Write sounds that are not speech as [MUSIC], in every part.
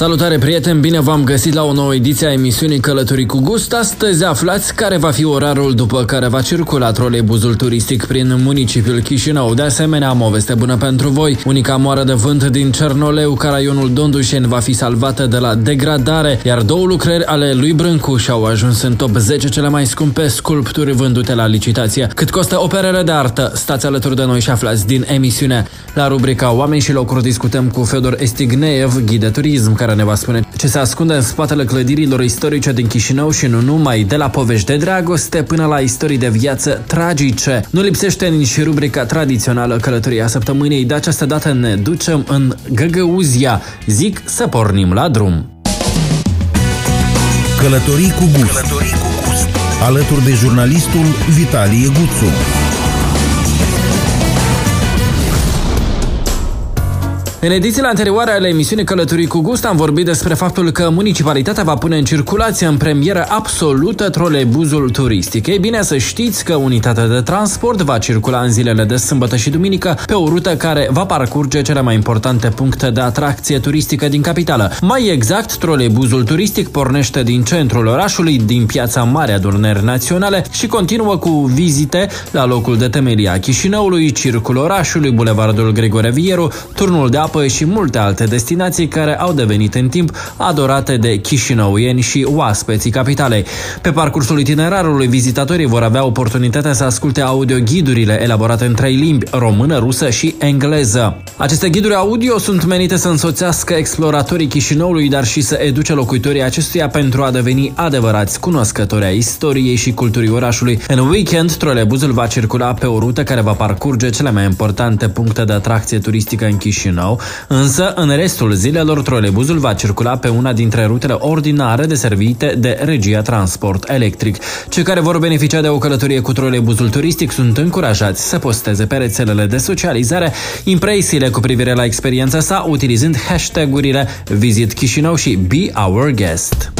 Salutare prieteni, bine v-am găsit la o nouă ediție a emisiunii Călătorii cu Gust. Astăzi aflați care va fi orarul după care va circula troleibuzul turistic prin municipiul Chișinău. De asemenea, am o veste bună pentru voi. Unica moară de vânt din Cernoleu, ca raionul Dondușeni, va fi salvată de la degradare, iar două lucrări ale lui Brâncuș au ajuns în top 10 cele mai scumpe sculpturi vândute la licitație. Cât costă operele de artă? Stați alături de noi și aflați din emisiune. La rubrica Oameni și locuri discutăm cu Fedor Estigneev, ghid de turism, care ne va spune ce se ascunde în spatele clădirilor istorice din Chișinău și nu numai, de la povești de dragoste până la istorii de viață tragice. Nu lipsește nici rubrica tradițională Călătoria Săptămânii, de această dată ne ducem în Găgăuzia. Zic să pornim la drum. Călătorii cu gust. Călătorii cu gust. Alături de jurnalistul Vitalie Guțu. În edițiile anterioare ale emisiunii Călătorii cu Gust am vorbit despre faptul că municipalitatea va pune în circulație în premieră absolută trolebuzul turistic. Ei bine să știți că unitatea de transport va circula în zilele de sâmbătă și duminică pe o rută care va parcurge cele mai importante puncte de atracție turistică din capitală. Mai exact, trolebuzul turistic pornește din centrul orașului, din piața Mare Adunări Naționale și continuă cu vizite la locul de temelie a Chișinăului, Circul Orașului, Bulevardul Grigore Vieru, Turnul de apă și multe alte destinații care au devenit în timp adorate de chișinăuieni și oaspeții capitalei. Pe parcursul itinerarului, vizitatorii vor avea oportunitatea să asculte audioghidurile elaborate în trei limbi, română, rusă și engleză. Aceste ghiduri audio sunt menite să însoțească exploratorii Chișinăului, dar și să educe locuitorii acestuia pentru a deveni adevărați cunoscători ai istoriei și culturii orașului. În weekend, trolebuzul va circula pe o rută care va parcurge cele mai importante puncte de atracție turistică în Chișinău, însă în restul zilelor trolebuzul va circula pe una dintre rutele ordinare deservite de regia transport electric. Cei care vor beneficia de o călătorie cu trolebuzul turistic sunt încurajați să posteze pe rețelele de socializare impresiile cu privire la experiența sa utilizând hashtag-urile Visit Chișinău și Be Our Guest.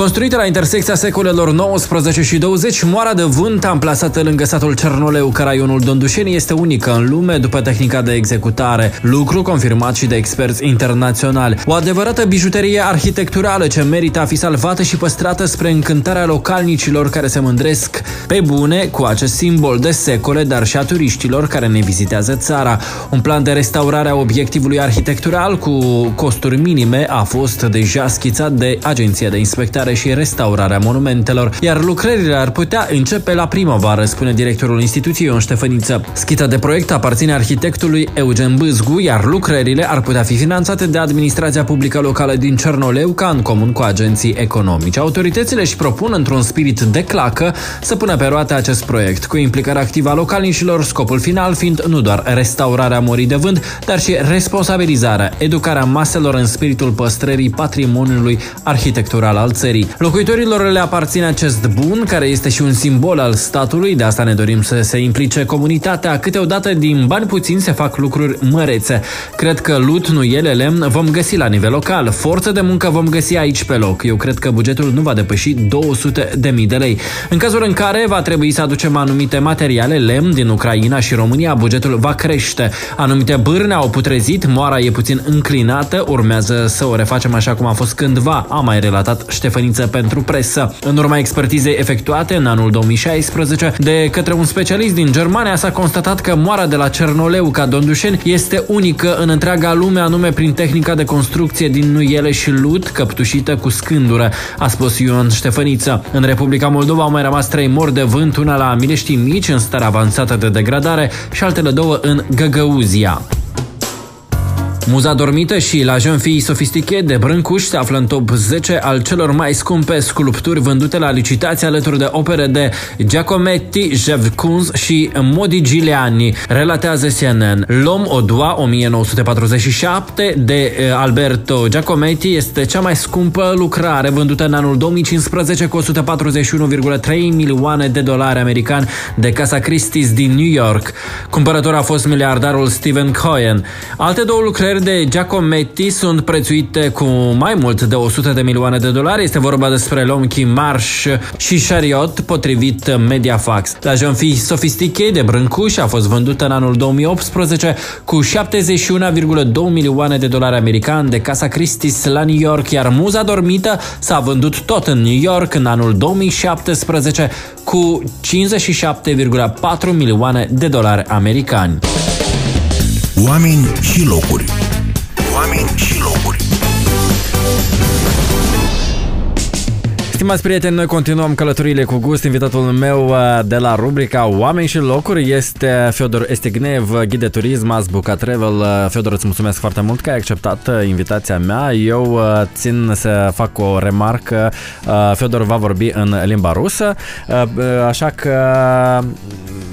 Construită la intersecția secolelor 19 și 20, moara de vânt amplasată lângă satul Cernoleu, Caraionul Dondușeni, este unică în lume după tehnica de executare, lucru confirmat și de experți internaționali. O adevărată bijuterie arhitecturală ce merită a fi salvată și păstrată spre încântarea localnicilor care se mândresc pe bune cu acest simbol de secole, dar și a turiștilor care ne vizitează țara. Un plan de restaurare a obiectivului arhitectural cu costuri minime a fost deja schițat de Agenția de Inspectare conservare și restaurarea monumentelor, iar lucrările ar putea începe la primăvară, spune directorul instituției Ion Ștefăniță. Schita de proiect aparține arhitectului Eugen Bâzgu, iar lucrările ar putea fi finanțate de administrația publică locală din Cernoleu, ca în comun cu agenții economici. Autoritățile își propun, într-un spirit de clacă, să pună pe roate acest proiect, cu implicarea activă a localnicilor, scopul final fiind nu doar restaurarea morii de vânt, dar și responsabilizarea, educarea maselor în spiritul păstrării patrimoniului arhitectural al țării țării. Locuitorilor le aparține acest bun, care este și un simbol al statului, de asta ne dorim să se implice comunitatea. Câteodată din bani puțini se fac lucruri mărețe. Cred că lut, nu ele, lemn, vom găsi la nivel local. Forță de muncă vom găsi aici pe loc. Eu cred că bugetul nu va depăși 200 de mii de lei. În cazul în care va trebui să aducem anumite materiale, lemn din Ucraina și România, bugetul va crește. Anumite bârne au putrezit, moara e puțin înclinată, urmează să o refacem așa cum a fost cândva, a mai relatat Ștefănin conferință pentru presă. În urma expertizei efectuate în anul 2016 de către un specialist din Germania s-a constatat că moara de la Cernoleu ca Dondușeni este unică în întreaga lume, anume prin tehnica de construcție din nuiele și lut căptușită cu scândură, a spus Ion Ștefăniță. În Republica Moldova au mai rămas trei mori de vânt, una la Mileștii Mici, în stare avansată de degradare, și altele două în Găgăuzia. Muza dormită și la Jean Fille Sophistiqué de Brâncuș se află în top 10 al celor mai scumpe sculpturi vândute la licitație alături de opere de Giacometti, Jevcunz și Modigliani, relatează CNN. L'Homme au doigt 1947 de eh, Alberto Giacometti este cea mai scumpă lucrare vândută în anul 2015 cu 141,3 milioane de dolari americani de Casa Christie's din New York. Cumpărător a fost miliardarul Stephen Cohen. Alte două lucrări Călătorile de Giacometti sunt prețuite cu mai mult de 100 de milioane de dolari. Este vorba despre Lomki Marsh și Chariot, potrivit Mediafax. La Jean-Fi Sophistiqué de Brâncuș a fost vândută în anul 2018 cu 71,2 milioane de dolari americani de Casa Christie's la New York, iar Muza Dormită s-a vândut tot în New York în anul 2017 cu 57,4 milioane de dolari americani. Oameni și locuri. Oameni și locuri. Stimați prieteni, noi continuăm călătoriile cu gust. Invitatul meu uh, de la rubrica Oameni și locuri este Fiodor Estignev, ghid de turism, Azbuca Travel. Uh, Fiodor, îți mulțumesc foarte mult că ai acceptat uh, invitația mea. Eu țin să fac o remarcă. Fiodor va vorbi în limba rusă, așa că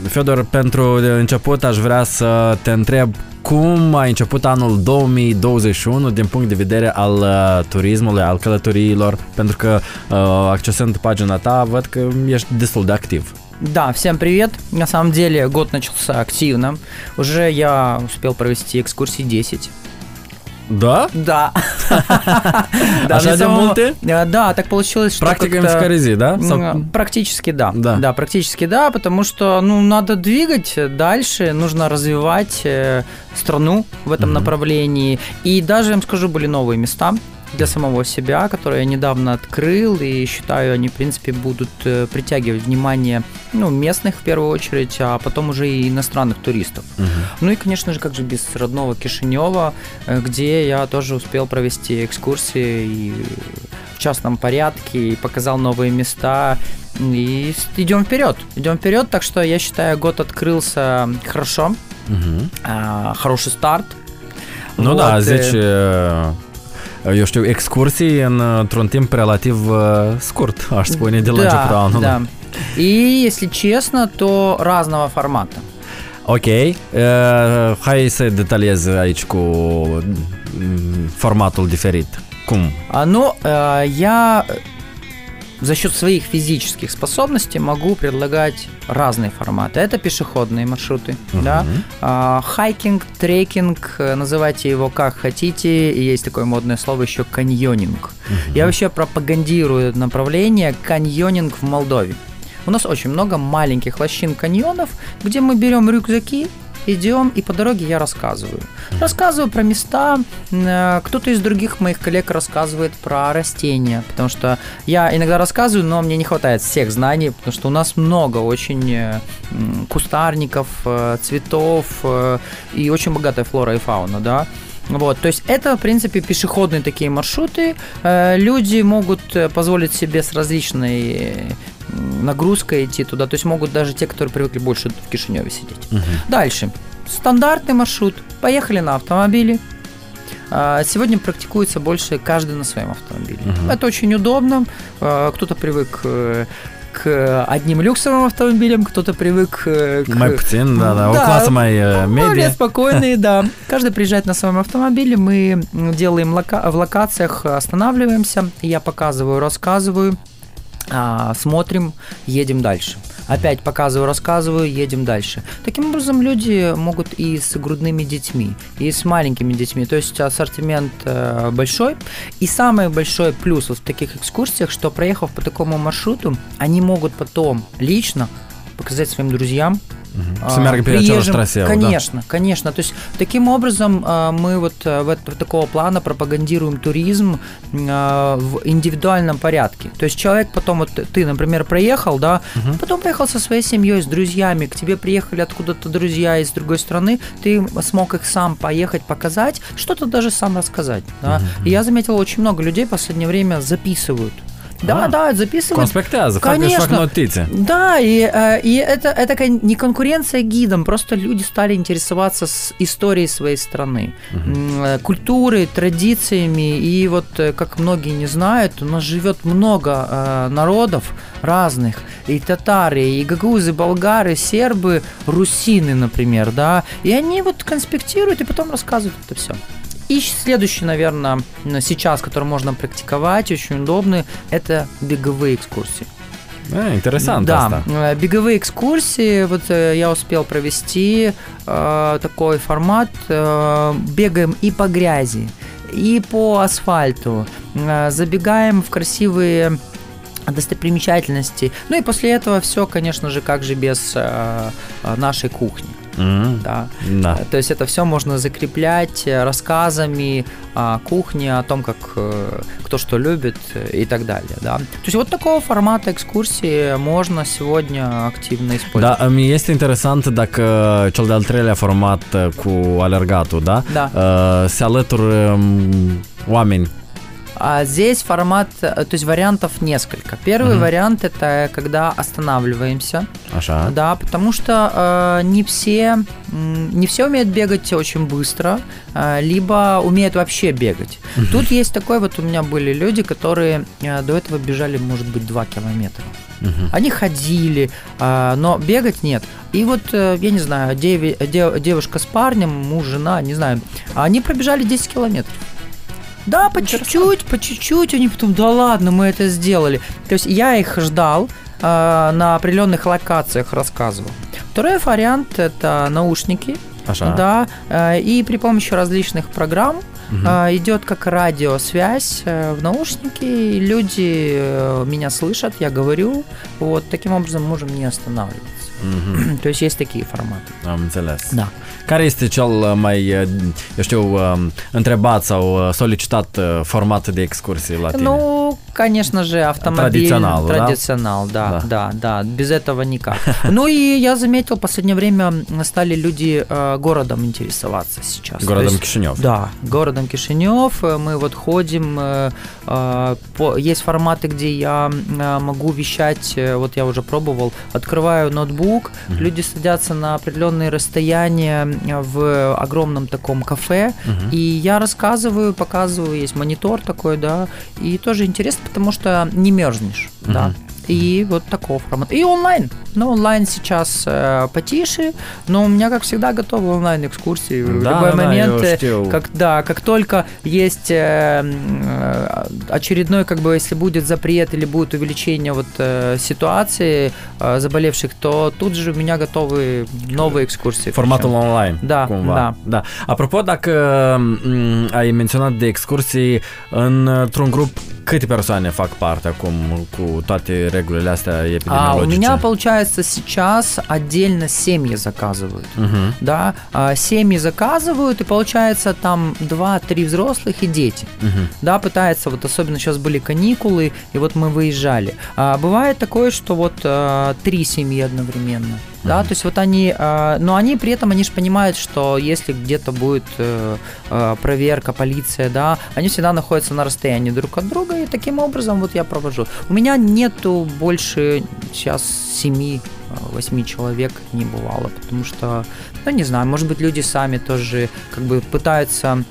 Fiodor, pentru început aș vrea să te întreb cum a început anul 2021 din punct de vedere al uh, turismului, al călătoriilor, pentru că uh, accesând pagina ta văd că ești destul de activ. Да, всем привет. На самом деле год начался активно. Уже я успел провести экскурсии 10. Да? Да. Așa de multe? Да, так получилось, что Практика Скорези, да? Практически да. Да. Да, практически да, потому что, ну, надо двигать дальше, нужно развивать э, страну в этом направлении. И даже, я вам скажу, были новые места для самого себя, которые я недавно открыл, и считаю, они, в принципе, будут э, притягивать внимание ну, местных в первую очередь, а потом уже и иностранных туристов. Угу. Ну и, конечно же, как же без родного Кишинева, э, где я тоже успел провести экскурсии и в частном порядке, и показал новые места, и идем вперед, идем вперед, так что я считаю, год открылся хорошо, угу. а, хороший старт. Ну вот. да, здесь eu știu, excursii într-un timp relativ scurt, aș spune, de la да, începutul anului. Да. И, если честно, то разного формата. Ok, uh, hai să detaliez aici cu formatul diferit. Cum? А, ну, uh, я за счет своих физических способностей могу предлагать разные форматы. Это пешеходные маршруты, uh-huh. да, а, хайкинг, трекинг, э, называйте его как хотите. И есть такое модное слово еще каньонинг. Uh-huh. Я вообще пропагандирую направление каньонинг в Молдове. У нас очень много маленьких лощин каньонов, где мы берем рюкзаки идем, и по дороге я рассказываю. Рассказываю про места, э, кто-то из других моих коллег рассказывает про растения, потому что я иногда рассказываю, но мне не хватает всех знаний, потому что у нас много очень э, кустарников, э, цветов и очень богатая флора и фауна, да. Вот, то есть это, в принципе, пешеходные такие маршруты. Люди могут позволить себе с различной нагрузкой идти туда. То есть могут даже те, которые привыкли больше в Кишиневе сидеть. Угу. Дальше. Стандартный маршрут. Поехали на автомобиле. А, сегодня практикуется больше каждый на своем автомобиле. Угу. Это очень удобно. А, кто-то привык э, к одним люксовым автомобилям, кто-то привык э, к... Мэптин, да, да, да класса моей э, меди. Более спокойные, [LAUGHS] да. Каждый приезжает на своем автомобиле, мы делаем лока... в локациях, останавливаемся, я показываю, рассказываю, а, смотрим, едем дальше. Опять показываю, рассказываю, едем дальше. Таким образом, люди могут и с грудными детьми, и с маленькими детьми. То есть ассортимент э, большой. И самый большой плюс вот в таких экскурсиях, что проехав по такому маршруту, они могут потом лично показать своим друзьям, Всемирный приезжим, Конечно, да? конечно. То есть таким образом а, мы вот э, в, в такого плана пропагандируем туризм а, в индивидуальном порядке. То есть человек потом вот ты, например, проехал, да, угу. потом поехал со своей семьей, с друзьями, к тебе приехали откуда-то друзья из другой страны, ты смог их сам поехать показать, что-то даже сам рассказать. Да? Угу. И я заметил, очень много людей в последнее время записывают да, а, да, записывают. Конспектазы, Конечно. Да, и, э, и это, это не конкуренция гидом, просто люди стали интересоваться с историей своей страны, угу. культурой, традициями. И вот, э, как многие не знают, у нас живет много народов разных. И татары, и гагузы, болгары, сербы, русины, например, да. И они вот конспектируют и потом рассказывают это все. И следующий, наверное, сейчас, который можно практиковать, очень удобный, это беговые экскурсии. А, интересно. Да, э, беговые экскурсии, вот э, я успел провести э, такой формат, э, бегаем и по грязи, и по асфальту, э, забегаем в красивые достопримечательности. Ну и после этого все, конечно же, как же без э, нашей кухни. Mm-hmm. Да. да. То есть это все можно закреплять э, рассказами о кухне, о том, как э, кто что любит и так далее. Да. То есть вот такого формата экскурсии можно сегодня активно использовать. Да, mi este interesant dacă cel de-al treilea format cu alergatul, da? Da. Se alătură oameni А здесь формат, э, то есть вариантов несколько. Первый угу. вариант это когда останавливаемся. Аша. Да, потому что э, не все не все умеют бегать очень быстро, э, либо умеют вообще бегать. Угу. Тут есть такой вот у меня были люди, которые э, до этого бежали, может быть, 2 километра. Угу. Они ходили, э, но бегать нет. И вот, э, я не знаю, деви, дев, девушка с парнем, муж, жена, не знаю, они пробежали 10 километров. Да, по чуть-чуть, по чуть-чуть. Они потом, да ладно, мы это сделали. То есть я их ждал, э, на определенных локациях рассказывал. Второй вариант – это наушники. Ага. Да, э, и при помощи различных программ угу. идет как радиосвязь э, в наушнике, и люди э, меня слышат, я говорю. Вот таким образом можем не останавливаться. Mm-hmm. [CLEARS THROAT] Deci este cheie formatul. Am înțeles. Da. Care este cel uh, mai, uh, eu știu, um, întrebat sau uh, solicitat format de excursie la tine? Nu конечно же, автомобиль. Традиционал, Традиционал, да? Да, да, да, без этого никак. Ну и я заметил, в последнее время стали люди городом интересоваться сейчас. Городом есть, Кишинев? Да, городом Кишинев. Мы вот ходим, есть форматы, где я могу вещать, вот я уже пробовал, открываю ноутбук, ноутбук, угу. люди садятся на определенные расстояния в огромном таком кафе, угу. и я рассказываю, показываю, есть монитор такой, да, и тоже интересно, потому что не мерзнешь, угу. да. И вот такого формата. И онлайн. Ну, онлайн сейчас э, потише, но у меня, как всегда, готовы онлайн-экскурсии. В да, любой да, момент, э, как, да, как только есть э, э, очередной, как бы, если будет запрет или будет увеличение вот э, ситуации э, заболевших, то тут же у меня готовы новые экскурсии. Formatul online. Da, cumva. da. da. Apropo, dacă ai menționat de excursii într-un grup Câte persoane fac parte acum cu toate regulile astea? А, у меня, получается, сейчас отдельно семьи заказывают. Угу. Да, а, семьи заказывают, и получается там 2-3 взрослых и дети. Угу. Да, пытаются, вот особенно сейчас были каникулы, и вот мы выезжали. А, бывает такое, что вот а, три семьи одновременно да, то есть вот они, э, но они при этом, они же понимают, что если где-то будет э, э, проверка, полиция, да, они всегда находятся на расстоянии друг от друга, и таким образом вот я провожу. У меня нету больше сейчас семи 8 человек не бывало, потому что, ну, не знаю, может быть, люди сами тоже как бы пытаются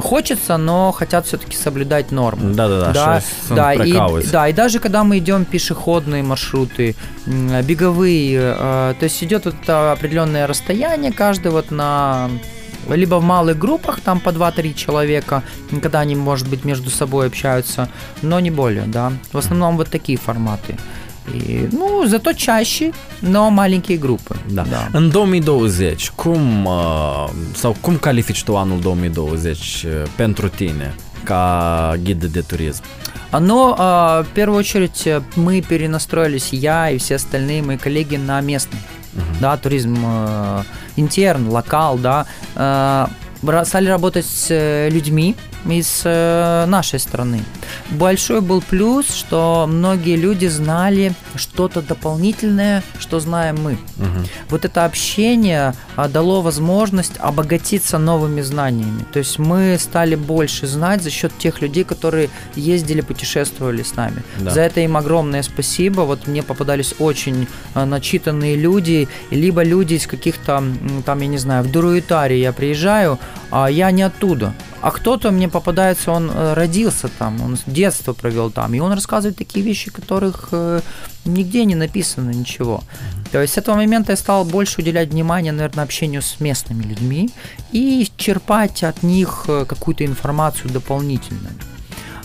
хочется, но хотят все-таки соблюдать нормы. Да-да-да. Да, да, и, да, и даже когда мы идем пешеходные маршруты, беговые, э, то есть идет вот определенное расстояние, каждый вот на либо в малых группах, там по 2-3 человека, когда они, может быть, между собой общаются, но не более, да. В основном вот такие форматы. И, ну, zато чаще, но маленькие группы. Da. da. În 2020, cum sau cum califici tu anul 2020 pentru tine ca ghid de turism? Но в первую очередь мы перенастроились, я и все остальные мои коллеги на местный, uh-huh. да, туризм интерн, локал, да, стали работать с людьми, из э, нашей страны. Большой был плюс, что многие люди знали что-то дополнительное, что знаем мы. Угу. Вот это общение а, дало возможность обогатиться новыми знаниями. То есть мы стали больше знать за счет тех людей, которые ездили, путешествовали с нами. Да. За это им огромное спасибо. Вот мне попадались очень а, начитанные люди, либо люди из каких-то, там, я не знаю, в Дуруитаре я приезжаю, а я не оттуда. А кто-то мне попадается, он э, родился там, он детство провел там, и он рассказывает такие вещи, которых э, нигде не написано ничего. То есть с этого момента я стал больше уделять внимание, наверное, общению с местными людьми и черпать от них э, какую-то информацию дополнительную.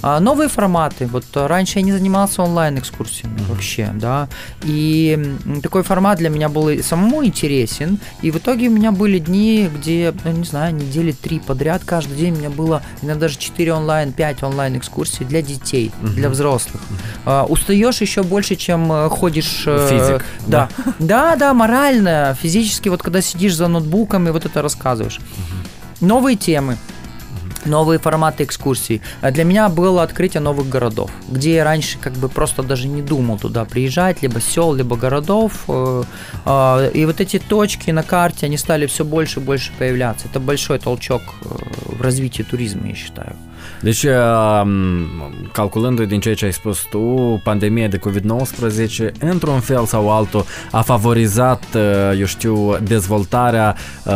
А новые форматы. Вот раньше я не занимался онлайн-экскурсиями mm-hmm. вообще, да. И такой формат для меня был и самому интересен. И в итоге у меня были дни, где, ну, не знаю, недели три подряд, каждый день у меня было иногда даже 4 онлайн, 5 онлайн-экскурсий для детей, mm-hmm. для взрослых. Mm-hmm. А, устаешь еще больше, чем э, ходишь... Э, Физик. Да. да. Да, да, морально, физически, вот когда сидишь за ноутбуком и вот это рассказываешь. Угу. Новые темы новые форматы экскурсий. А для меня было открытие новых городов, где я раньше как бы просто даже не думал туда приезжать, либо сел, либо городов. Э, а, и вот эти точки на карте, они стали все больше и больше появляться. Это большой толчок э, в развитии туризма, я считаю. Deci, calculând din ceea ce ai spus tu, pandemia de COVID-19, într-un fel sau altul, a favorizat, eu știu, dezvoltarea uh,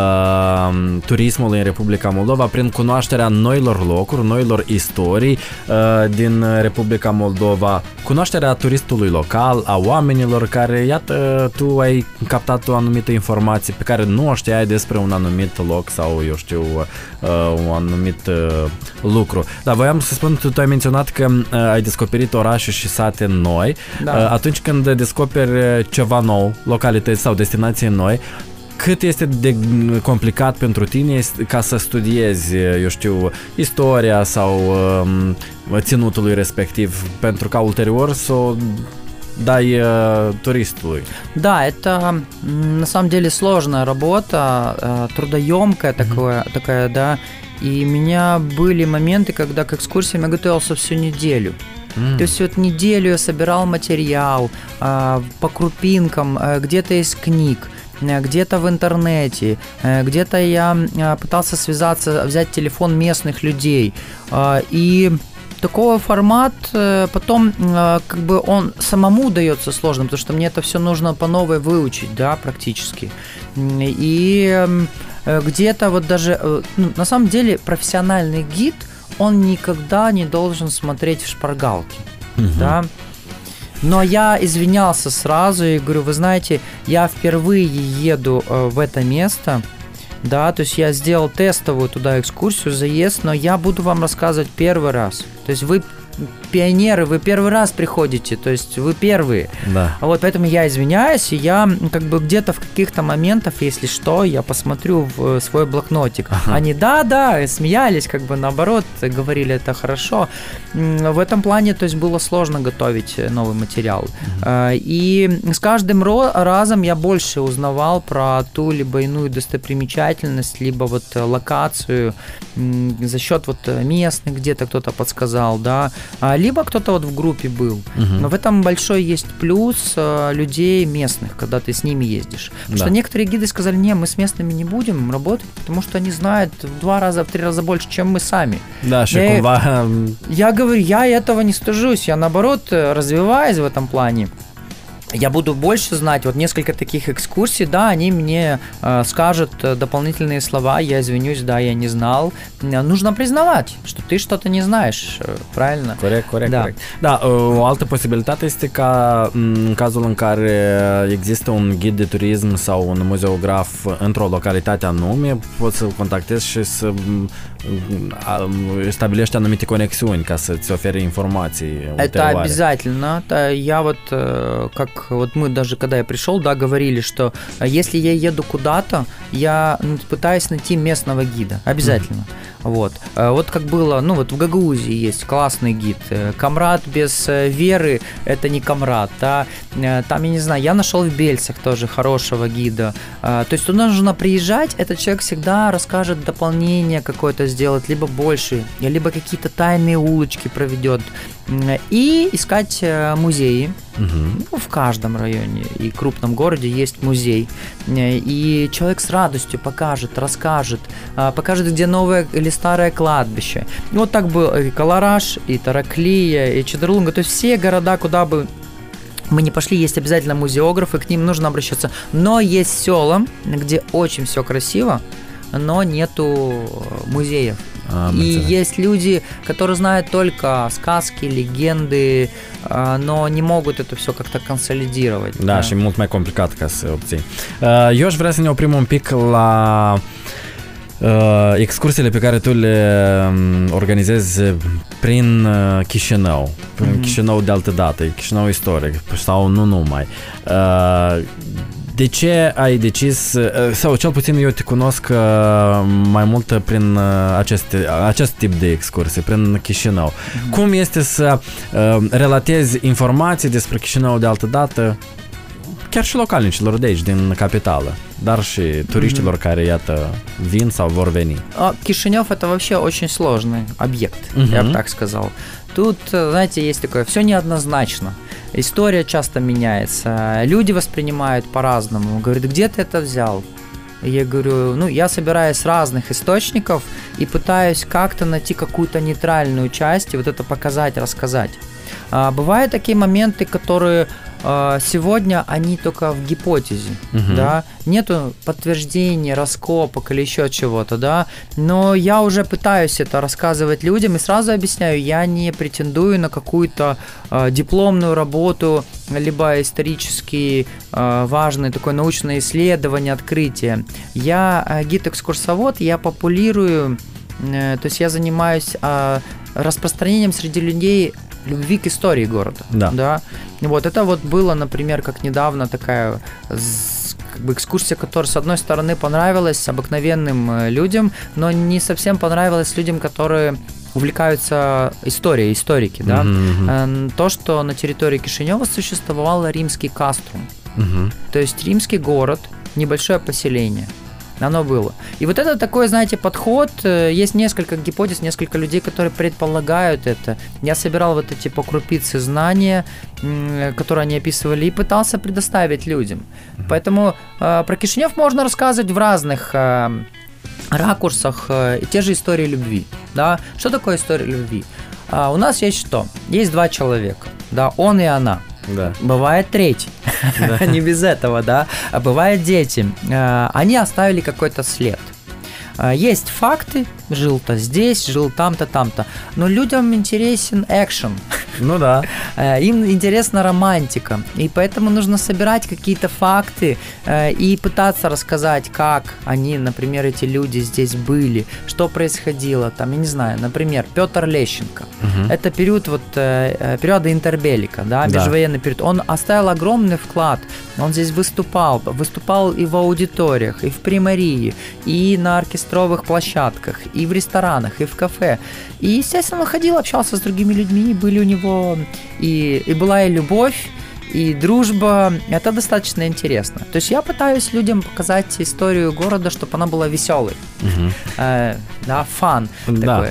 turismului în Republica Moldova prin cunoașterea noilor locuri, noilor istorii uh, din Republica Moldova, cunoașterea turistului local, a oamenilor care, iată, tu ai captat o anumită informație pe care nu o știai despre un anumit loc sau, eu știu, uh, un anumit uh, lucru. Da, voiam să spun, tu, tu ai menționat că uh, ai descoperit orașe și sate noi. Da. Uh, atunci când descoperi ceva nou, localități sau destinații noi, cât este de complicat pentru tine ca să studiezi, eu știu, istoria sau um, ținutului respectiv, pentru ca ulterior să o дай э, туристу. Да, это на самом деле сложная работа, э, трудоемкая mm-hmm. такое, такая, да. И у меня были моменты, когда к экскурсиям я готовился всю неделю. Mm. То есть вот неделю я собирал материал э, по крупинкам, э, где-то из книг, э, где-то в интернете, э, где-то я э, пытался связаться, взять телефон местных людей. Э, и такого формат э, потом э, как бы он самому дается сложным, потому что мне это все нужно по новой выучить, да, практически. И где-то вот даже, э, ну, на самом деле профессиональный гид, он никогда не должен смотреть в шпаргалки, угу. да. Но я извинялся сразу и говорю, вы знаете, я впервые еду э, в это место, да, то есть я сделал тестовую туда экскурсию, заезд, но я буду вам рассказывать первый раз. То есть вы пионеры, вы первый раз приходите, то есть вы первые. Да. Вот поэтому я извиняюсь, и я как бы где-то в каких-то моментах, если что, я посмотрю в свой блокнотик. Ага. Они да-да, смеялись, как бы наоборот, говорили это хорошо. В этом плане, то есть было сложно готовить новый материал. Угу. И с каждым разом я больше узнавал про ту либо иную достопримечательность, либо вот локацию за счет вот местных где-то кто-то подсказал, да, либо кто-то вот в группе был. Угу. Но в этом большой есть плюс а, людей местных, когда ты с ними ездишь. Потому да. что некоторые гиды сказали, не, мы с местными не будем работать, потому что они знают в два раза, в три раза больше, чем мы сами. Да, я, я говорю, я этого не стыжусь, я наоборот развиваюсь в этом плане я буду больше знать. Вот несколько таких экскурсий, да, они мне э, скажут э, дополнительные слова, я извинюсь, да, я не знал. Э, нужно признавать, что ты что-то не знаешь, э, правильно? Corect, corect, da. corect. Da, o altă posibilitate este ca în cazul în care există un ghid de turism sau un muzeograf într-o localitate anume, poți să-l contactezi și să stabilești anumite conexiuni ca să-ți ofere информации. Это обязательно. Это я вот, как вот мы даже когда я пришел, да, говорили, что если я еду куда-то, я пытаюсь найти местного гида. Обязательно. Mm-hmm. Вот. Э, вот как было, ну вот в Гагаузии есть классный гид. Э, Камрад без э, веры – это не камрад. Да? Там, я не знаю, я нашел в Бельцах тоже хорошего гида. То есть туда нужно приезжать, этот человек всегда расскажет дополнение какое-то сделать, либо больше, либо какие-то тайные улочки проведет. И искать музеи. Угу. Ну, в каждом районе и крупном городе есть музей. И человек с радостью покажет, расскажет, покажет, где новое или старое кладбище. И вот так был и Калараш, и Тараклия, и Чедрлунга. То есть все города, куда бы мы не пошли, есть обязательно музеографы, к ним нужно обращаться. Но есть села, где очень все красиво, но нету музеев. А, и есть люди, которые знают только сказки, легенды, а, но не могут это все как-то консолидировать. Да, да. și mult mai complicat ca să obții. Eu aș vrea să ne oprim un pic la excursiile pe care tu le um, organizezi prin uh, Chișinău, prin mm-hmm. Chișinău de altă dată, Chișinău istoric sau nu numai. Uh, de ce ai decis, uh, sau cel puțin eu te cunosc uh, mai mult prin uh, aceste, acest tip de excursii, prin Chișinău. Mm-hmm. Cum este să relatezi informații despre Chișinău de altă dată chiar și localnicilor de aici, din capitală, dar și туристилor mm-hmm. care, iată, вин sau vor вени. Кишинев это вообще очень сложный объект, mm-hmm. я бы так сказал. Тут, знаете, есть такое, все неоднозначно. История часто меняется, люди воспринимают по-разному. Говорят, где ты это взял? Я говорю, ну, я собираюсь с разных источников и пытаюсь как-то найти какую-то нейтральную часть и вот это показать, рассказать. А, бывают такие моменты, которые а, сегодня они только в гипотезе, угу. да, нету подтверждений, раскопок или еще чего-то, да, но я уже пытаюсь это рассказывать людям и сразу объясняю, я не претендую на какую-то э, дипломную работу, либо исторически э, важное такое научное исследование, открытие. Я э, гид-экскурсовод, я популирую, э, то есть я занимаюсь э, распространением среди людей любви к истории города. Да. да. Вот это вот было, например, как недавно такая как бы экскурсия, которая, с одной стороны, понравилась обыкновенным э, людям, но не совсем понравилась людям, которые увлекаются историей, историки, да. Mm-hmm. То, что на территории Кишинева существовал римский каструм. Mm-hmm. То есть римский город, небольшое поселение – оно было. И вот это такой, знаете, подход. Э, есть несколько гипотез, несколько людей, которые предполагают это. Я собирал вот эти по крупице знания, которые они описывали, и пытался предоставить людям. Поэтому э, про Кишинев можно рассказывать в разных э, ракурсах. Э, те же истории любви. Да? Что такое история любви? А, у нас есть что? Есть два человека. Да, он и она. Да. Бывает третий. Да. [LAUGHS] Не без этого, да. А бывают дети. А, они оставили какой-то след. А, есть факты, жил-то здесь, жил там-то, там-то. Но людям интересен экшен. Ну да. [LAUGHS] Э, им интересна романтика. И поэтому нужно собирать какие-то факты э, и пытаться рассказать, как они, например, эти люди здесь были, что происходило. Там, я не знаю, например, Петр Лещенко. Угу. Это период вот э, периода интербелика, да, межвоенный да. период. Он оставил огромный вклад. Он здесь выступал, выступал и в аудиториях, и в примарии, и на оркестровых площадках, и в ресторанах, и в кафе. И, естественно, ходил, общался с другими людьми, были у него и, и была и любовь, и дружба. Это достаточно интересно. То есть я пытаюсь людям показать историю города, чтобы она была веселой. Угу. Uh. Da,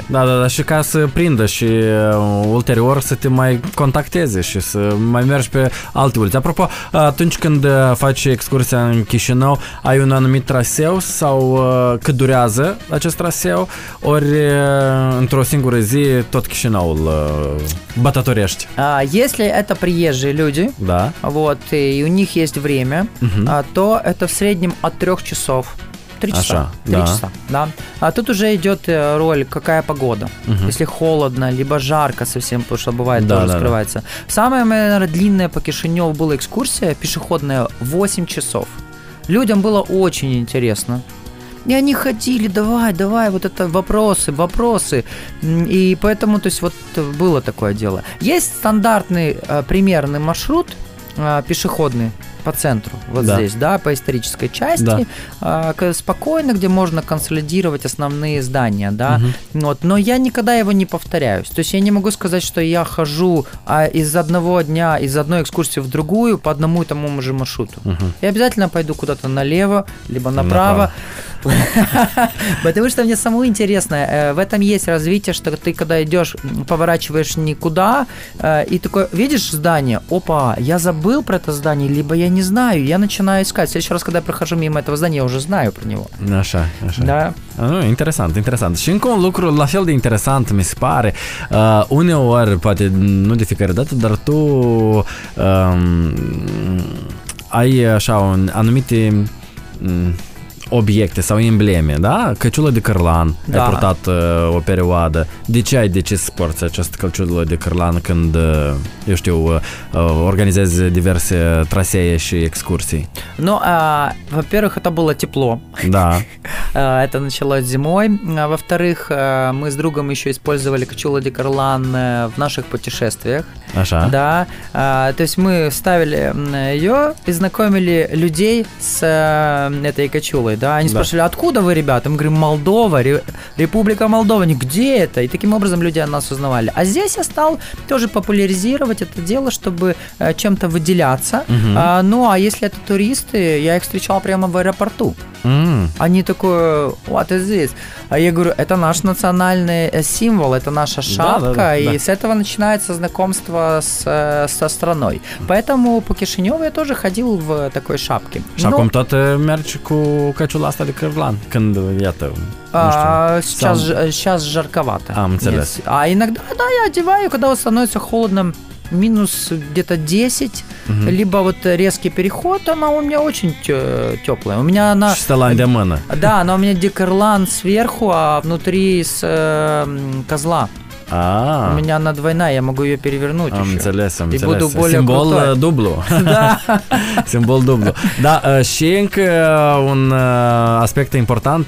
da, da, da, și ca să prindă și uh, ulterior să te mai contacteze și să mai mergi pe alte uliți. Apropo, atunci când faci excursia în Chișinău, ai un anumit traseu sau uh, cât durează acest traseu, ori uh, într-o singură zi tot Chișinăul uh, bătătorești? Uh, если это приезжие люди, да. Вот, и у них есть время, угу. то это в среднем от трех часов Три часа. Три да. часа, да. А тут уже идет э, роль, какая погода. Угу. Если холодно, либо жарко совсем, потому что бывает да, тоже да, скрывается. Да. Самая, наверное, длинная по Кишиневу была экскурсия пешеходная 8 часов. Людям было очень интересно. И они ходили, давай, давай, вот это вопросы, вопросы. И поэтому, то есть, вот было такое дело. Есть стандартный э, примерный маршрут э, пешеходный, по центру, вот да. здесь, да, по исторической части, да. а, спокойно, где можно консолидировать основные здания, да, угу. вот, но я никогда его не повторяюсь, то есть я не могу сказать, что я хожу а, из одного дня, из одной экскурсии в другую по одному и тому же маршруту. Угу. Я обязательно пойду куда-то налево, либо направо, [LAUGHS] потому что мне самому интересно, э, в этом есть развитие, что ты когда идешь, поворачиваешь никуда, э, и такой, видишь здание, опа, я забыл про это здание, либо я не знаю, я начинаю искать. В следующий раз, когда я прохожу mimo этого здания, я уже знаю про него. Așa, așa. Da. Nu, interesant, interesant. Și încă un lucru la fel de interesant mi se pare. Uh, uneori, poate nu de fiecare dată, dar tu um, ai așa un, anumite um, obiecte sau embleme, da? Căciulă de cărlan, da. ai purtat uh, o perioadă. De ce ai decis să porți această căciulă de cărlan când, uh, eu știu, uh, organizezi diverse trasee și экскурсии? Ну, а, во-первых, это было тепло. Да. [LAUGHS] это началось зимой. Во-вторых, мы с другом еще использовали качула де Карлан в наших путешествиях. Аша. Да. То есть мы ставили ее и знакомили людей с этой качулой. Да, они да. спрашивали, откуда вы, ребята? Мы говорим, Молдова, Республика Молдова. Они, где это? И таким образом люди о нас узнавали. А здесь я стал тоже популяризировать это дело, чтобы чем-то выделяться. Угу. А, ну, а если это туристы, я их встречал прямо в аэропорту. Mm. Они такое, what is this? А я говорю, это наш национальный э, символ, это наша шапка, да, да, да, и да. с этого начинается знакомство с, э, со страной. Поэтому по Кишиневу я тоже ходил в такой шапке. Acum tot mergi cu căciula asta de cârlan, când, iată, а, сейчас, сам... сейчас жарковато. А, Нет. а иногда, да, я одеваю, когда становится холодно, минус где-то 10, угу. либо вот резкий переход, она у меня очень теплая. У меня она... Шталандемана. Да, она у меня декарлан сверху, а внутри с э, козла. А. У меня она двойная, я могу ее перевернуть Am еще. înțeles, am и înțeles. буду более Simbol крутой. dublu. Da. Simbol dublu. Da, și încă un aspect important,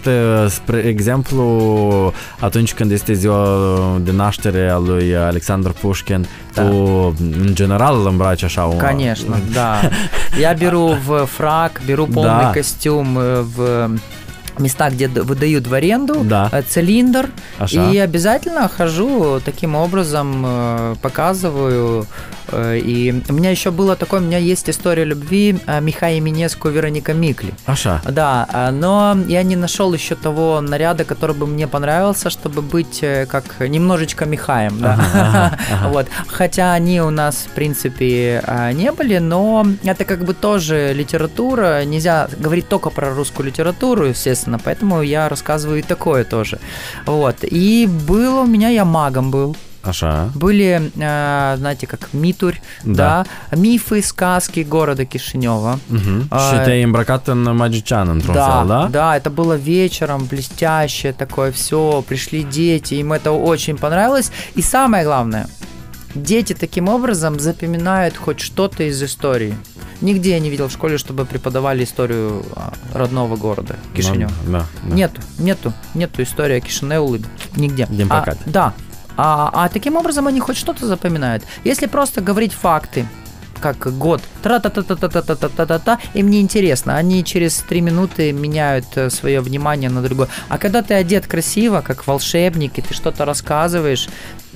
spre exemplu, atunci când este ziua de naștere a lui Alexandru Pușkin, да. tu în general îl îmbraci așa un... Конечно, да. [LAUGHS] Я беру в фрак, беру полный да. костюм в места, где выдают в аренду, да. цилиндр, Аша. и обязательно хожу таким образом, показываю. И у меня еще было такое, у меня есть история любви Михаила Минеску Вероника Микли. Аша. Да, но я не нашел еще того наряда, который бы мне понравился, чтобы быть как немножечко Михаем. Да? Ага, ага, ага. [LAUGHS] вот. Хотя они у нас, в принципе, не были, но это как бы тоже литература. Нельзя говорить только про русскую литературу, естественно естественно, поэтому я рассказываю и такое тоже. Вот. И было у меня, я магом был. Аша. Были, э, знаете, как Митурь, да. да, мифы, сказки города Кишинева. Угу. Te-ai îmbrăcat în magician într-un да, да? Да, это было вечером, блестящее такое все, пришли дети, им это очень понравилось. И самое главное, дети таким образом запоминают хоть что-то из истории. Нигде я не видел в школе, чтобы преподавали историю а, родного города Кишинев. Да, да. Нету, нету, нету истории Кишинеулы нигде. А, да. А, а таким образом они хоть что-то запоминают. Если просто говорить факты, как год, тра-та-та-та-та-та-та-та-та, им не интересно. Они через три минуты меняют э, свое внимание на другое. А когда ты одет красиво, как волшебник, и ты что-то рассказываешь,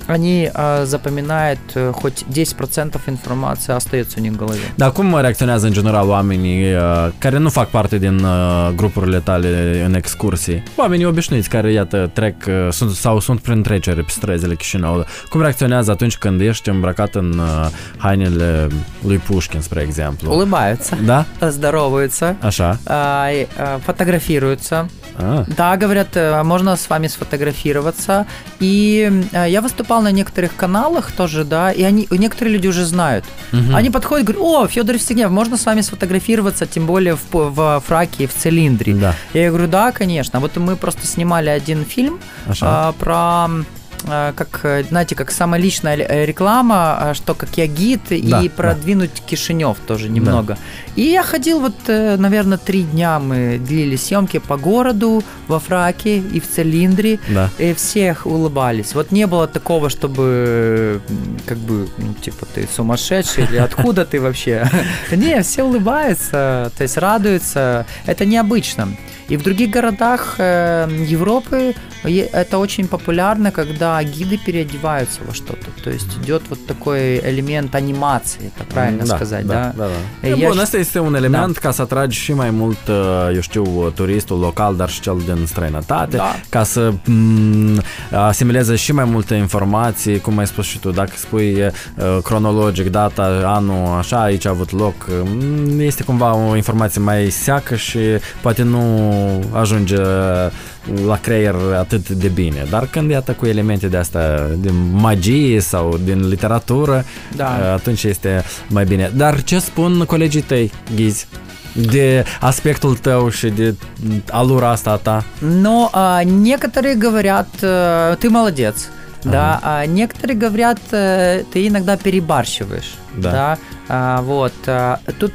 они uh, запоминают uh, хоть 10% informației остается у них в голове. Dar cum reacționează în general oamenii uh, care nu fac parte din uh, grupurile tale în excursii? Oamenii obișnuiți care, iată, trec uh, sunt, sau sunt prin trecere pe străzile Chișinău. Cum reacționează atunci când ești îmbrăcat în uh, hainele lui Pușkin, spre exemplu? Улыбаются. Да? Здороваются. Așa. Uh, фотографируются. А. Да, говорят, можно с вами сфотографироваться. И я выступал на некоторых каналах тоже, да, и они, некоторые люди уже знают. Угу. Они подходят говорят, о, Федор Евстигнев, можно с вами сфотографироваться, тем более в, в фраке, в цилиндре. Да. Я говорю, да, конечно. Вот мы просто снимали один фильм а, про Э, как, э, знаете, как самая личная э, реклама, что как я гид, да, и продвинуть да. Кишинев тоже немного. Да. И я ходил вот, наверное, три дня мы длили съемки по городу, во фраке и в цилиндре, да. и всех улыбались. Вот не было такого, чтобы, как бы, ну, типа, ты сумасшедший, или откуда ты вообще? [LAUGHS] Не, все улыбаются, то есть радуются. Это необычно. И в других городах Европы это очень популярно, когда гиды переодеваются во что-то. То есть идет вот такой элемент анимации, это правильно da, сказать, da? Da, da. E bun, asta este un element da. ca să atragi și mai mult, eu știu, turistul local, dar și cel din străinătate, da. ca să m- asimileze și mai multe informații, cum ai spus și tu, dacă spui cronologic data, anul, așa, aici a avut loc, este cumva o informație mai seacă și poate nu ajunge la creier atât de bine. Dar când iată cu elemente de asta din magie sau din literatură, da. atunci este mai bine. Dar ce spun colegii tăi, ghizi? de aspectul tău și de alura asta a ta? Но а, некоторые говорят, э, ты молодец. Да, а некоторые говорят, э, ты иногда перебарщиваешь. Да. Да. А, вот. а, Тут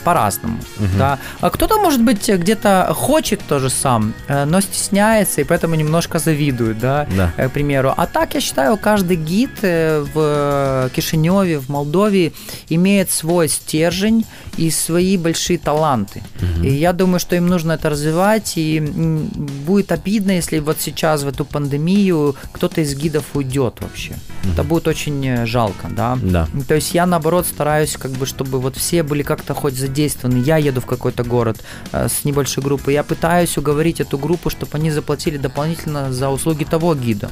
по-разному. Да. А кто-то, может быть, где-то хочет тоже сам, э, но стесняется и поэтому немножко завидует, да, Да. э, к примеру. А так, я считаю, каждый гид э, в Кишиневе, в Молдове имеет свой стержень и свои большие таланты. И я думаю, что им нужно это развивать, и будет обидно, если вот сейчас в эту пандемию кто-то из гидов уйдет вообще. Это будет очень жалко, да. Да. То есть я, наоборот, стараюсь, как бы, чтобы вот все были как-то хоть задействованы. Я еду в какой-то город э, с небольшой группой, я пытаюсь уговорить эту группу, чтобы они заплатили дополнительно за услуги того гида.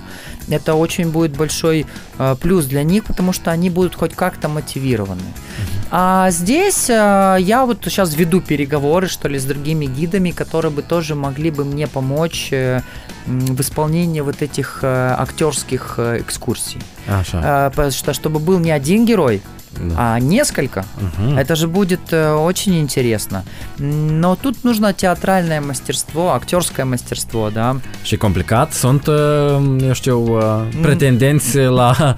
Это очень будет большой э, плюс для них, потому что они будут хоть как-то мотивированы. А здесь э, я вот сейчас веду переговоры, что ли, с другими гидами, которые бы тоже могли бы мне помочь э, в исполнении вот этих э, актерских э, экскурсий. Așa. Э, потому что чтобы был не один герой, Да. а несколько. Мгм. Это же будет э, очень интересно. Но тут нужно театральное мастерство, актерское мастерство, да. Și complicat sunt, eu știu, pretendenți la...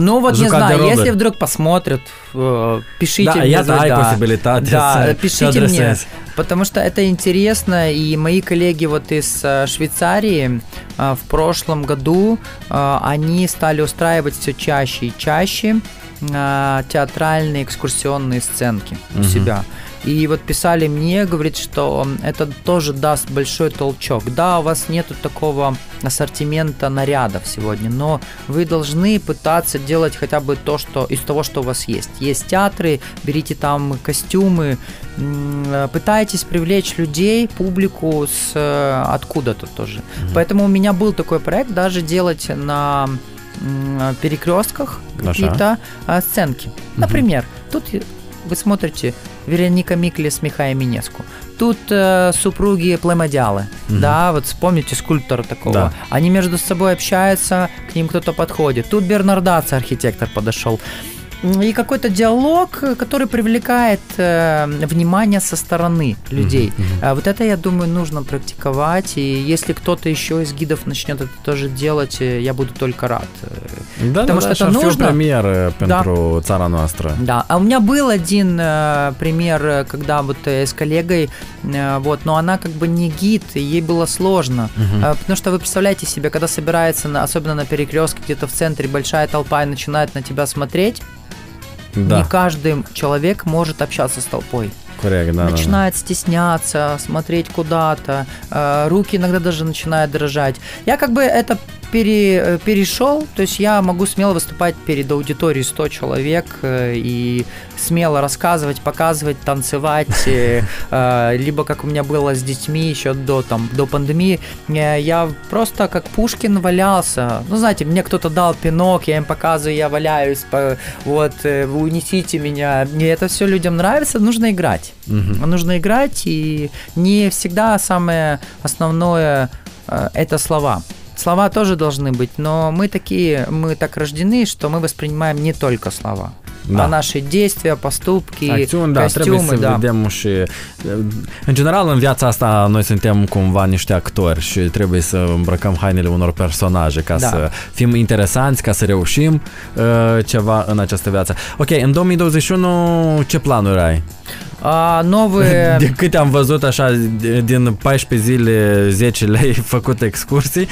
Ну вот не знаю, Дорога. если вдруг посмотрят, э, пишите Да, мне. я звезда. дай posibilitate Да, să- пишите мне, потому что это интересно, и мои коллеги вот из э, Швейцарии э, в прошлом году э, они стали устраивать все чаще и чаще э, театральные экскурсионные сценки у Мгм. себя. И вот писали мне, говорит, что это тоже даст большой толчок. Да, у вас нету такого ассортимента нарядов сегодня, но вы должны пытаться делать хотя бы то, что из того, что у вас есть. Есть театры, берите там костюмы, пытайтесь привлечь людей, публику с э, откуда-то тоже. Поэтому у меня был такой проект даже делать на перекрестках Ага. какие-то а, сценки. Например, тут вы смотрите Вероника Микли с Михаем Минеску. Тут э, супруги Племодиалы, да, вот вспомните скульптора такого. Да. Они между собой общаются, к ним кто-то подходит. Тут Бернардац, архитектор, подошел. И какой-то диалог, э, который привлекает э, внимание со стороны людей. А вот это, я думаю, нужно практиковать. И если кто-то еще из гидов начнет это тоже делать, э, я буду только рад. Э, Da, Потому da, что da, это și ar fi o нужно. premieră pentru țara noastră. Да, а у меня был один э, пример, э, когда вот э, с коллегой, э, вот, но она как бы не гид, и ей было сложно, Э, потому что вы представляете себе, когда собирается, на, особенно на перекрестке где-то в центре большая толпа и начинает на тебя смотреть, не Da, каждый человек может общаться с толпой. corect, da, da, da. начинает стесняться, смотреть куда-то, э, руки иногда даже начинают дрожать. Я как бы это пере- э, перешел, то есть я могу смело выступать перед аудиторией 100 человек э, и смело рассказывать, показывать, танцевать, [LAUGHS] э, либо как у меня было с детьми еще до, там, до пандемии, я просто как Пушкин валялся. Ну, знаете, мне кто-то дал пинок, я им показываю, я валяюсь, вот, вы унесите меня. Мне это все людям нравится, нужно играть. Нужно играть, и не всегда самое основное это слова. Слова тоже должны быть, но мы такие, мы так рождены, что мы воспринимаем не только слова, Да. а наши действия, поступки, Acțiuni, da, trebuie костюмы, să да. vedem și... În general, în viața asta, noi suntem cumva niște actori și trebuie să îmbrăcăm hainele unor personaje ca Da. să fim interesanți, ca să reușim uh, ceva în această viață. Ok, în 2021 ce planuri ai? А, новые... De câte am văzut așa, din 14 zile, 10 le-ai făcut excursii.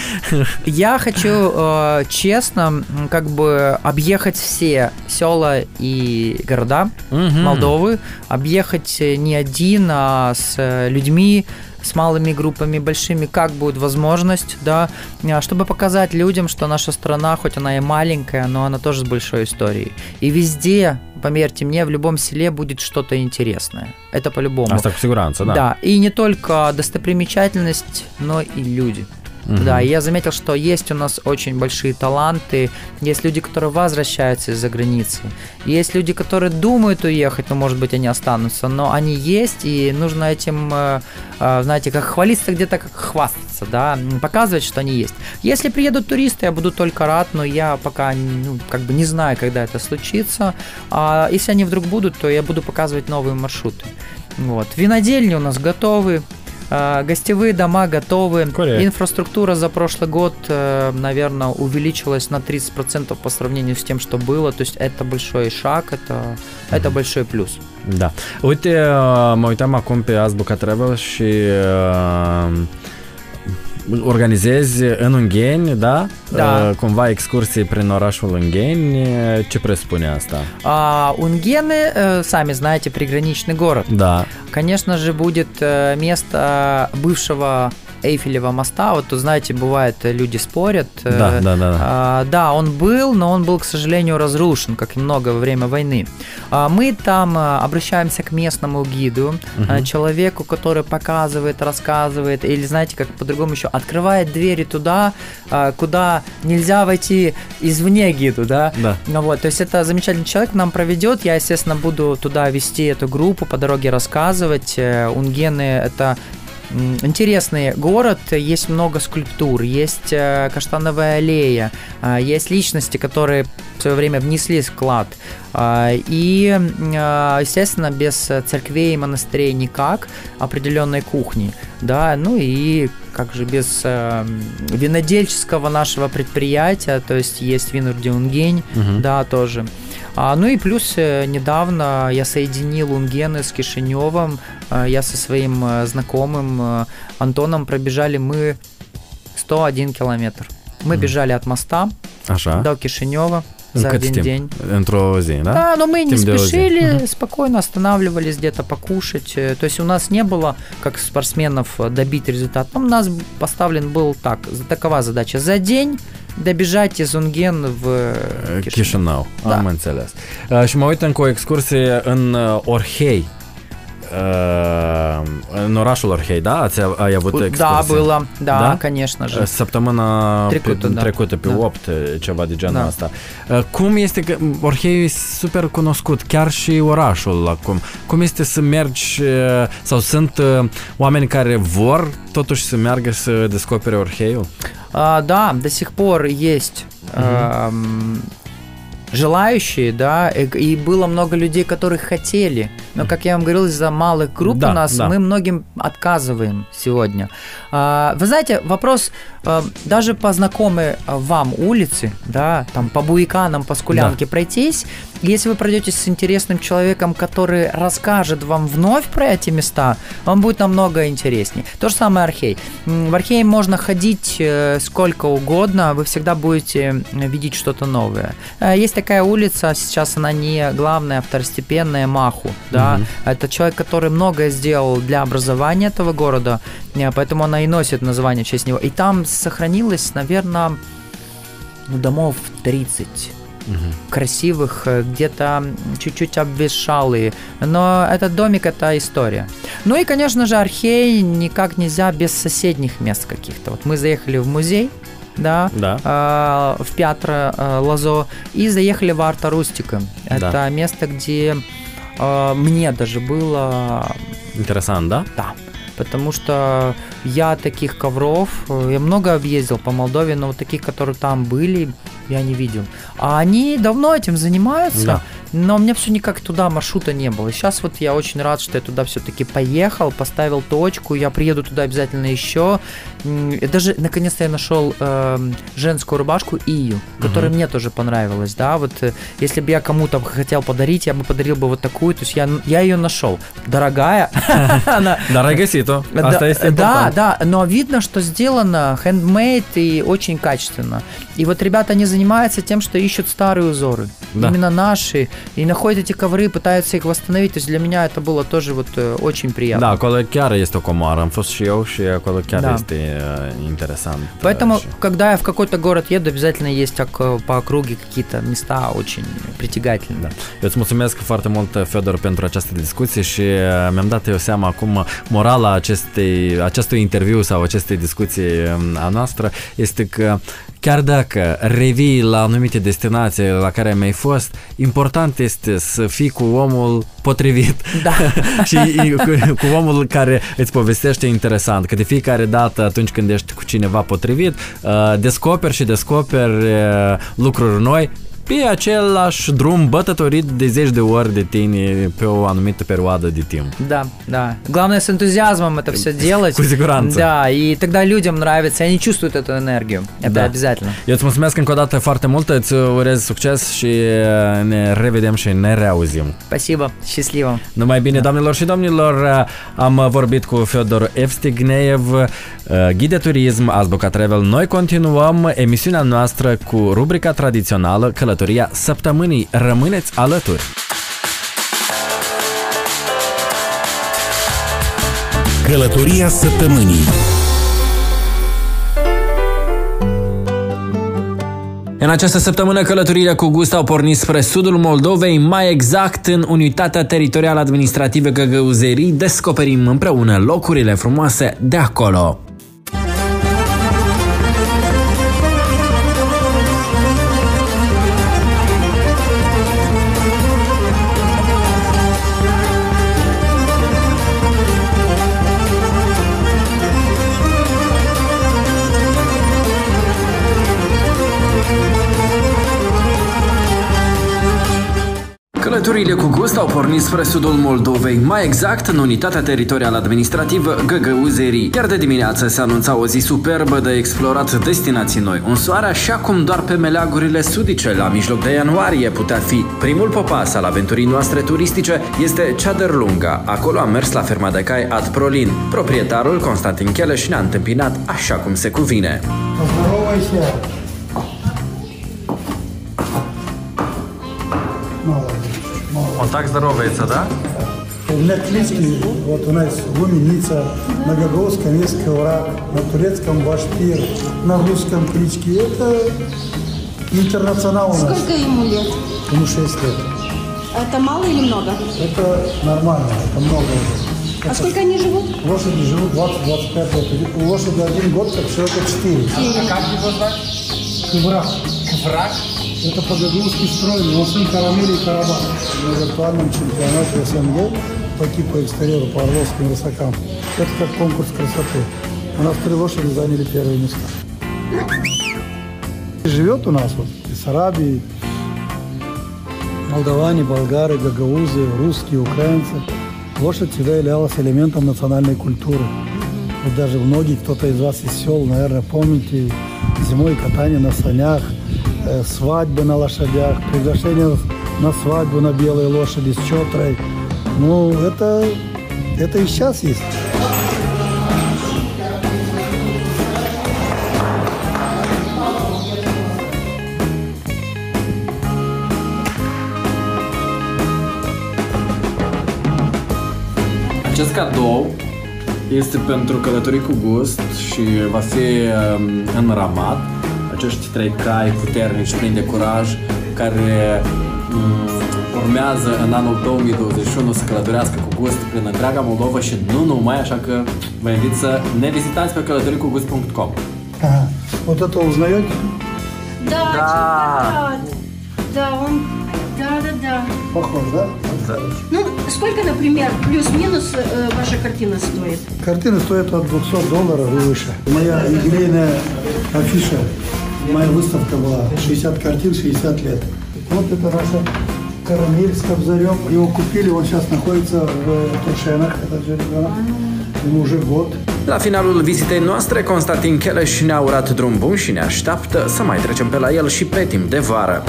Я хочу э, честно, как бы объехать все села и города Мгм. Молдовы, объехать э, не один, а с э, людьми, с малыми группами, большими, как будет возможность, да, а, чтобы показать людям, что наша страна, хоть она и маленькая, но она тоже с большой историей. И везде, поверьте мне, в любом селе будет что-то интересное. Это по-любому. Asta cu siguranță, da. Да, и не только достопримечательность, но и люди. Да, и я заметил, что есть у нас очень большие таланты, есть люди, которые возвращаются из-за границы, есть люди, которые думают уехать, но, может быть, они останутся, но они есть, и нужно этим, э, э, знаете, как хвалиться где-то, как хвастаться, да, показывать, что они есть. Если приедут туристы, я буду только рад, но я пока, ну, как бы не знаю, когда это случится. А если они вдруг будут, то я буду показывать новые маршруты. Вот. Винодельни у нас готовы, Гостевые дома готовы. Correct. Инфраструктура за прошлый год, э, наверное, увеличилась на 30% по сравнению с тем, что было. То есть это большой шаг, это, это большой плюс. Da. Uite, mă uitam acum pe Azbuca Travel și uh, organizezi în Ungheni, da? Da. Uh, cumva excursii prin orașul Ungheni. Ce presupune asta? А Унгены, э, сами знаете, приграничный город. Da. Конечно же, будет э, место бывшего Эйфелева моста. Вот, знаете, бывает, э, люди спорят. э, Да, да, да. а, да, он был, но он был, к сожалению, разрушен, как и много во время войны. А, мы там а, обращаемся к местному гиду, а, человеку, который показывает, рассказывает, или, знаете, как по-другому еще, открывает двери туда, куда нельзя войти извне гиду, да? Да. Ну вот, то есть это замечательный человек нам проведет. Я, естественно, буду туда вести эту группу, по дороге рассказывать. Э, Унгены это интересный город, есть много скульптур, есть э, каштановая аллея, а, есть личности, которые в свое время внесли вклад. А, И, а, естественно, без церквей и монастырей никак, определенной кухни, да, ну и как же без э, винодельческого нашего предприятия, то есть есть Винурдиунгень, Мгм. да, тоже. А, ну и плюс э, недавно я соединил Унгены с Кишиневым. А, я со своим э, знакомым э, Антоном пробежали мы 101 километр. Мы бежали от моста Așa. до Кишинева за În cât один timp? день. Zi, da? Да, но мы не Тем дело спешили, спокойно останавливались где-то покушать. Э, То есть у нас не было, как спортсменов, э, добить результат. Ну, У нас поставлен был так, за- такова задача. За день Debijat Izungen в Chișinău. Da. Am înțeles. Și mă uit încă o excursie în Orhei, Uh, în orașul Orhei, da? Ați, ai avut Да, excursie? было, да, Da? конечно же. Uh, Săptămâna Trecută, pe, da. trecută, pe Da. 8, uh, ceva de genul Da. ăsta. Uh, Cum este că Orhei e super cunoscut, chiar și orașul acum. Cum este să mergi uh, sau sunt uh, oameni care vor totuși să meargă să descopere Orheiul? А, да, до сих пор есть эм, Желающие, да, и, и было много людей, которые хотели. Но, как я вам говорил, из-за малых групп Да, у нас да. мы многим отказываем сегодня. А, вы знаете, вопрос э, даже по знакомой э, вам улице, да, там по Буиканам, по Скулянке пройтись, если вы пройдетесь с интересным человеком, который расскажет вам вновь про эти места, вам будет намного интереснее. То же самое Архей. В Архей можно ходить э, сколько угодно, вы всегда будете видеть что-то новое. Э, Есть такая улица, сейчас она не главная, а второстепенная, Маху. Да? Это человек, который многое сделал для образования этого города, э, поэтому она и носит название в честь него. И там сохранилось, наверное, ну, домов 30 красивых, э, где-то чуть-чуть обветшалые. Но этот домик – это история. Ну и, конечно же, Архей никак нельзя без соседних мест каких-то. Вот мы заехали в музей, да, Да. а, в Пятро а, Лазо, и заехали в Арта Рустика. Да. Это место, где а, мне даже было Interesant, da? да. Потому что я таких ковров, э, я много объездил по Молдове, но вот таких, которые там были, я не видел. А они давно этим занимаются, Да. но у меня все никак туда маршрута не было. Сейчас вот я очень рад, что я туда все-таки поехал, поставил точку, я приеду туда обязательно еще. И Даже наконец-то я нашел эм, женскую рубашку Ию, которая мне тоже понравилась, да, вот э, если бы я кому-то хотел подарить, я бы подарил бы вот такую, то есть я, я ее нашел. Дорогая, [LAUGHS] găsit-o. Asta да, да, да, но видно, что сделано handmade и очень качественно. И вот ребята, они занимаются тем, что ищут старые узоры. Да. Именно наши. и находят эти ковры, пытаются их восстановить. То есть для меня это было тоже вот э, очень приятно. Da, acolo chiar este o comoară. Am fost și eu și acolo chiar Da. este uh, interesant. Поэтому, Și- когда я в какой-то город еду, обязательно есть так, э, по округе какие-то места очень притягательные. Da. Eu îți mulțumesc foarte mult, Fedor, pentru această discuție și uh, mi-am dat eu seama acum morala acestei, acestui interviu sau acestei discuții um, a noastră este că chiar dacă revii la anumite destinații la care mi-ai fost, important este să fii cu omul potrivit Da. [LAUGHS] și cu, cu omul care îți povestește interesant, că de fiecare dată atunci când ești cu cineva potrivit, uh, descoperi și descoperi uh, lucruri noi pe același drum bătătorit de zeci de ori de tine pe o anumită perioadă de timp. Да, да. Главное с энтузиазмом это все делать. Cu siguranță. Да, и тогда людям нравится, и они чувствуют эту энергию. Это Да. обязательно. Eu îți mulțumesc încă o dată foarte mult, îți urez succes și uh, ne revedem și ne reauzim. Spасибо, счастливо. Numai bine, doamnelor și domnilor, am vorbit cu Fedor Evstigneev, ghid de turism, Azbuca Travel. Noi continuăm emisiunea noastră cu rubrica tradițională Călătoria Săptămânii. Rămâneți alături! Călătoria săptămânii În această săptămână călătoriile cu gust au pornit spre sudul Moldovei, mai exact în unitatea teritorială administrativă Găgăuzerii, descoperim împreună locurile frumoase de acolo. Călătorile cu gust au pornit spre sudul Moldovei, mai exact în unitatea teritorială administrativă Găgăuzerii. Iar de dimineață se anunța o zi superbă de explorat destinații noi. Un soare așa cum doar pe meleagurile sudice la mijloc de ianuarie putea fi. Primul popas al aventurii noastre turistice este Ceaderlunga. Acolo am mers la ferma de cai Ad Prolin. Proprietarul Constantin Cheleș ne-a întâmpinat așa cum se cuvine. Поздоровайся. On tak здоровается, да? У меня клички, вот у нас Гуменица, на Гагаузском есть Коврак, на турецком Башпир, на русском клички. Это интернационал у нас. Сколько ему лет? Ему 6 лет. Это мало или много? Это нормально, это много уже. А сколько они живут? Лошади живут 20-25 лет. У лошади один год, как человека 4. А как его звать? Коврак. Враг? Это по-гагаузски стройный, он сын Карамели и Карабах. На виртуальном чемпионате СНГ по типу экстерьера по орловским высокам. Это как конкурс красоты. У нас три лошади заняли первые места. Живет у нас вот из Арабии, молдаване, болгары, гагаузы, русские, украинцы. Лошадь всегда являлась элементом национальной культуры. Вот даже многие, кто-то из вас из сел, наверное, помните зимой катание на санях, свадьбы на лошадях, приглашение на свадьбу на белой лошади с четрой. Ну, это, это и сейчас есть. Acest cadou este pentru călătorii cu gust și va fi um, înramat. Acești trei cai puternici, plini de curaj, care um, urmează în anul 2021 să călătorească cu gust prin întreaga Moldova și nu numai, așa că vă invit să ne vizitați pe călătoricugust.com. Ага. Вот это узнаете? Да, чемпионат. Да, он... Да, да, да. Похож, да? Ну, сколько, например, плюс-минус э, ваша картина стоит? Картины стоят от 200 долларов и выше. Моя юбилейная афиша, моя выставка была 60 картин, 60 лет. Вот это наша карамель с кобзарем. Его купили, он сейчас находится в Туршенах, этот же ребенок. Ему уже год. La finalul vizitei noastre, Constantin Cheleș ne-a urat drum bun și ne așteaptă să mai trecem pe la el și pe timp de vară.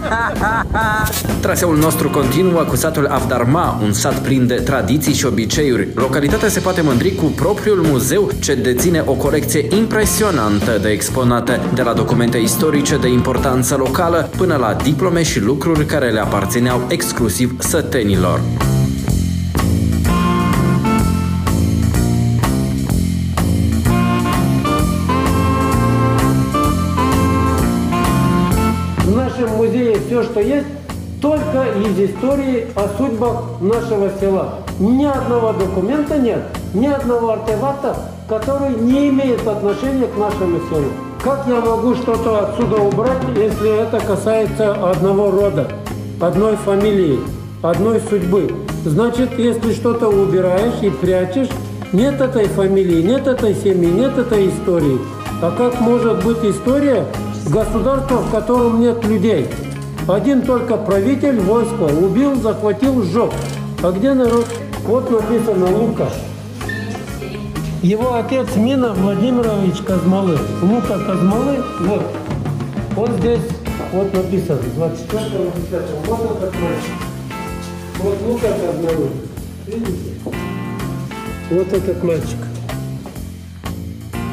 Toate cele bune. Traseul nostru continuă cu satul Avdarma, un sat plin de tradiții și obiceiuri. Localitatea se poate mândri cu propriul muzeu ce deține o colecție impresionantă de exponate, de la documente istorice de importanță locală până la diplome și lucruri care le aparțineau exclusiv sătenilor. Есть, только из истории о судьбах нашего села. Ни одного документа нет, ни одного артефакта, который не имеет отношения к нашему селу. Как я могу что-то отсюда убрать, если это касается одного рода, одной фамилии, одной судьбы? Значит, если что-то убираешь и прячешь, нет этой фамилии, нет этой семьи, нет этой истории. А как может быть история государства, в котором нет людей? Один только правитель войска убил, захватил, сжег. А где народ? Вот написано Лука. Его отец Мина Владимирович Казмалы. Лука Казмалы, вот. Вот здесь, вот написано, 24 10 Вот этот мальчик. Вот Лука Казмалы. Видите? Вот этот мальчик.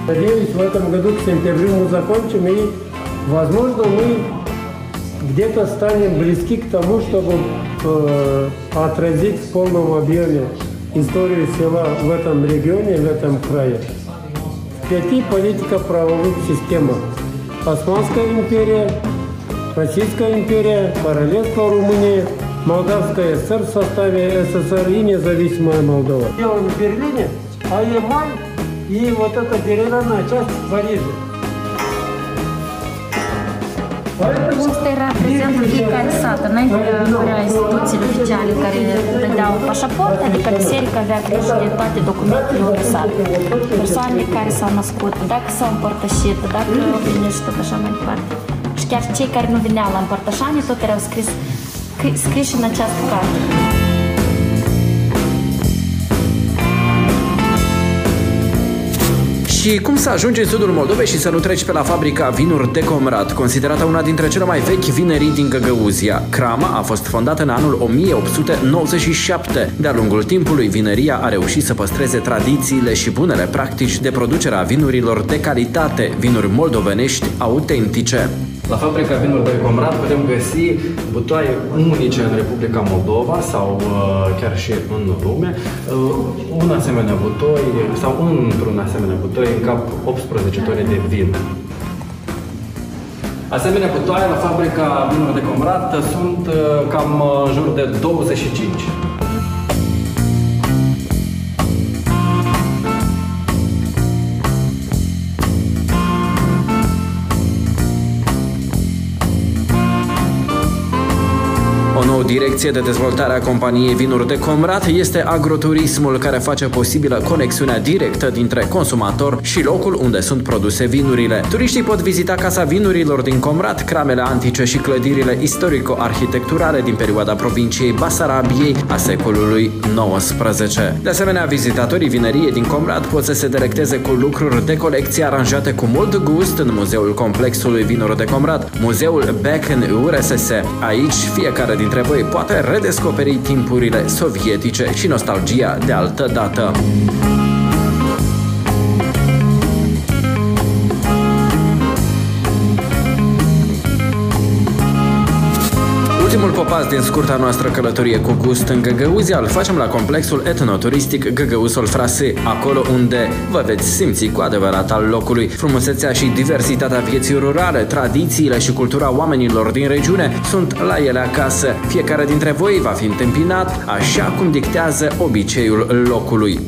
Надеюсь, в этом году к сентябрю мы закончим и, возможно, мы где-то станем близки к тому, чтобы э, отразить в полном объеме историю села в этом регионе, в этом крае. В пяти политико-правовых системах. Османская империя, Российская империя, Королевство Румынии, Молдавская ССР в составе СССР и независимая Молдова. Делаем в Берлине, а Ямаль и вот эта деревянная часть в Париже. Ăsta era prezent în fiecare sat. Înainte avea instituțiile oficiale care dădeau pașaport, adică biserica avea grijă de toate documentele unui sat. Persoanele care s-au născut, dacă s-au împărtășit, dacă au venit și tot așa mai departe. Și chiar cei care nu veneau la împărtășanie, tot erau scris, scriși în această carte. Și cum să ajungi în sudul Moldovei și să nu treci pe la fabrica Vinuri de Comrat, considerată una dintre cele mai vechi vinerii din Găgăuzia. Crama a fost fondată în anul 1897. De-a lungul timpului, vineria a reușit să păstreze tradițiile și bunele practici de producere a vinurilor de calitate, vinuri moldovenești autentice. La fabrica vinuri de Comrat putem găsi butoaie unice în Republica Moldova sau uh, chiar și în lume. Uh, un asemenea butoi sau într-un asemenea butoi în cap 18 tone de vin. Asemenea butoaie la fabrica vinuri de Comrat sunt uh, cam uh, în jur de 25. direct direcție de dezvoltare a companiei Vinuri de Comrat este agroturismul care face posibilă conexiunea directă dintre consumator și locul unde sunt produse vinurile. Turiștii pot vizita Casa Vinurilor din Comrat, cramele antice și clădirile istorico-arhitecturale din perioada provinciei Basarabiei a secolului XIX. De asemenea, vizitatorii vineriei din Comrat pot să se delecteze cu lucruri de colecție aranjate cu mult gust în Muzeul Complexului Vinuri de Comrat, Muzeul Becken URSS. Aici, fiecare dintre voi poate redescoperi timpurile sovietice și nostalgia de altă dată. Ultimul popas din scurta noastră călătorie cu gust în Găgăuzia îl facem la complexul etnoturistic Găgăuzul Frase, acolo unde vă veți simți cu adevărat al locului. Frumusețea și diversitatea vieții rurale, tradițiile și cultura oamenilor din regiune sunt la ele acasă. Fiecare dintre voi va fi întâmpinat așa cum dictează obiceiul locului.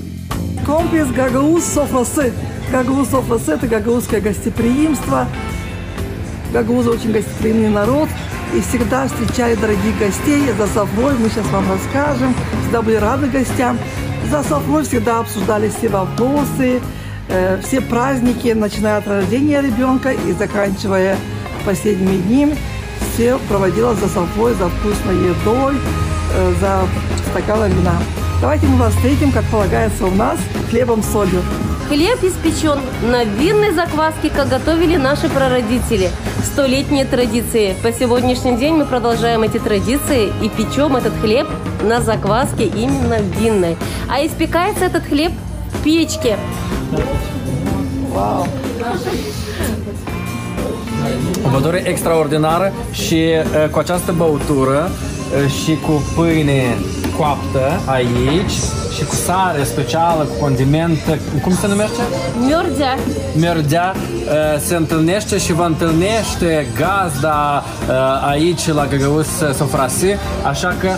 Комплекс Гагауз Софросы. Гагауз Софросы – это гагаузское гостеприимство. Гагаузы очень гостеприимный народ И всегда встречали дорогих гостей. За Софрой мы сейчас вам расскажем. Всегда были рады гостям. За Софрой всегда обсуждали все вопросы, э, все праздники, начиная от рождения ребенка и заканчивая последними днями. Все проводилось за Софрой, за вкусной едой, э, за стаканом вина. Давайте мы вас встретим, как полагается у нас, хлебом солью. Хлеб испечен на винной закваске, как готовили наши прародители. Столетние традиции. По сегодняшний день мы продолжаем эти традиции и печем этот хлеб на закваске именно винной. А испекается этот хлеб в печке. Вау. Băutură extraordinară și uh, cu această băutură uh, și cu pâine coaptă aici și cu sare specială, cu condiment, cum se numește? Miordea. Miordea uh, se întâlnește și vă întâlnește gazda uh, aici la Găgăuz uh, Sofrasi, așa că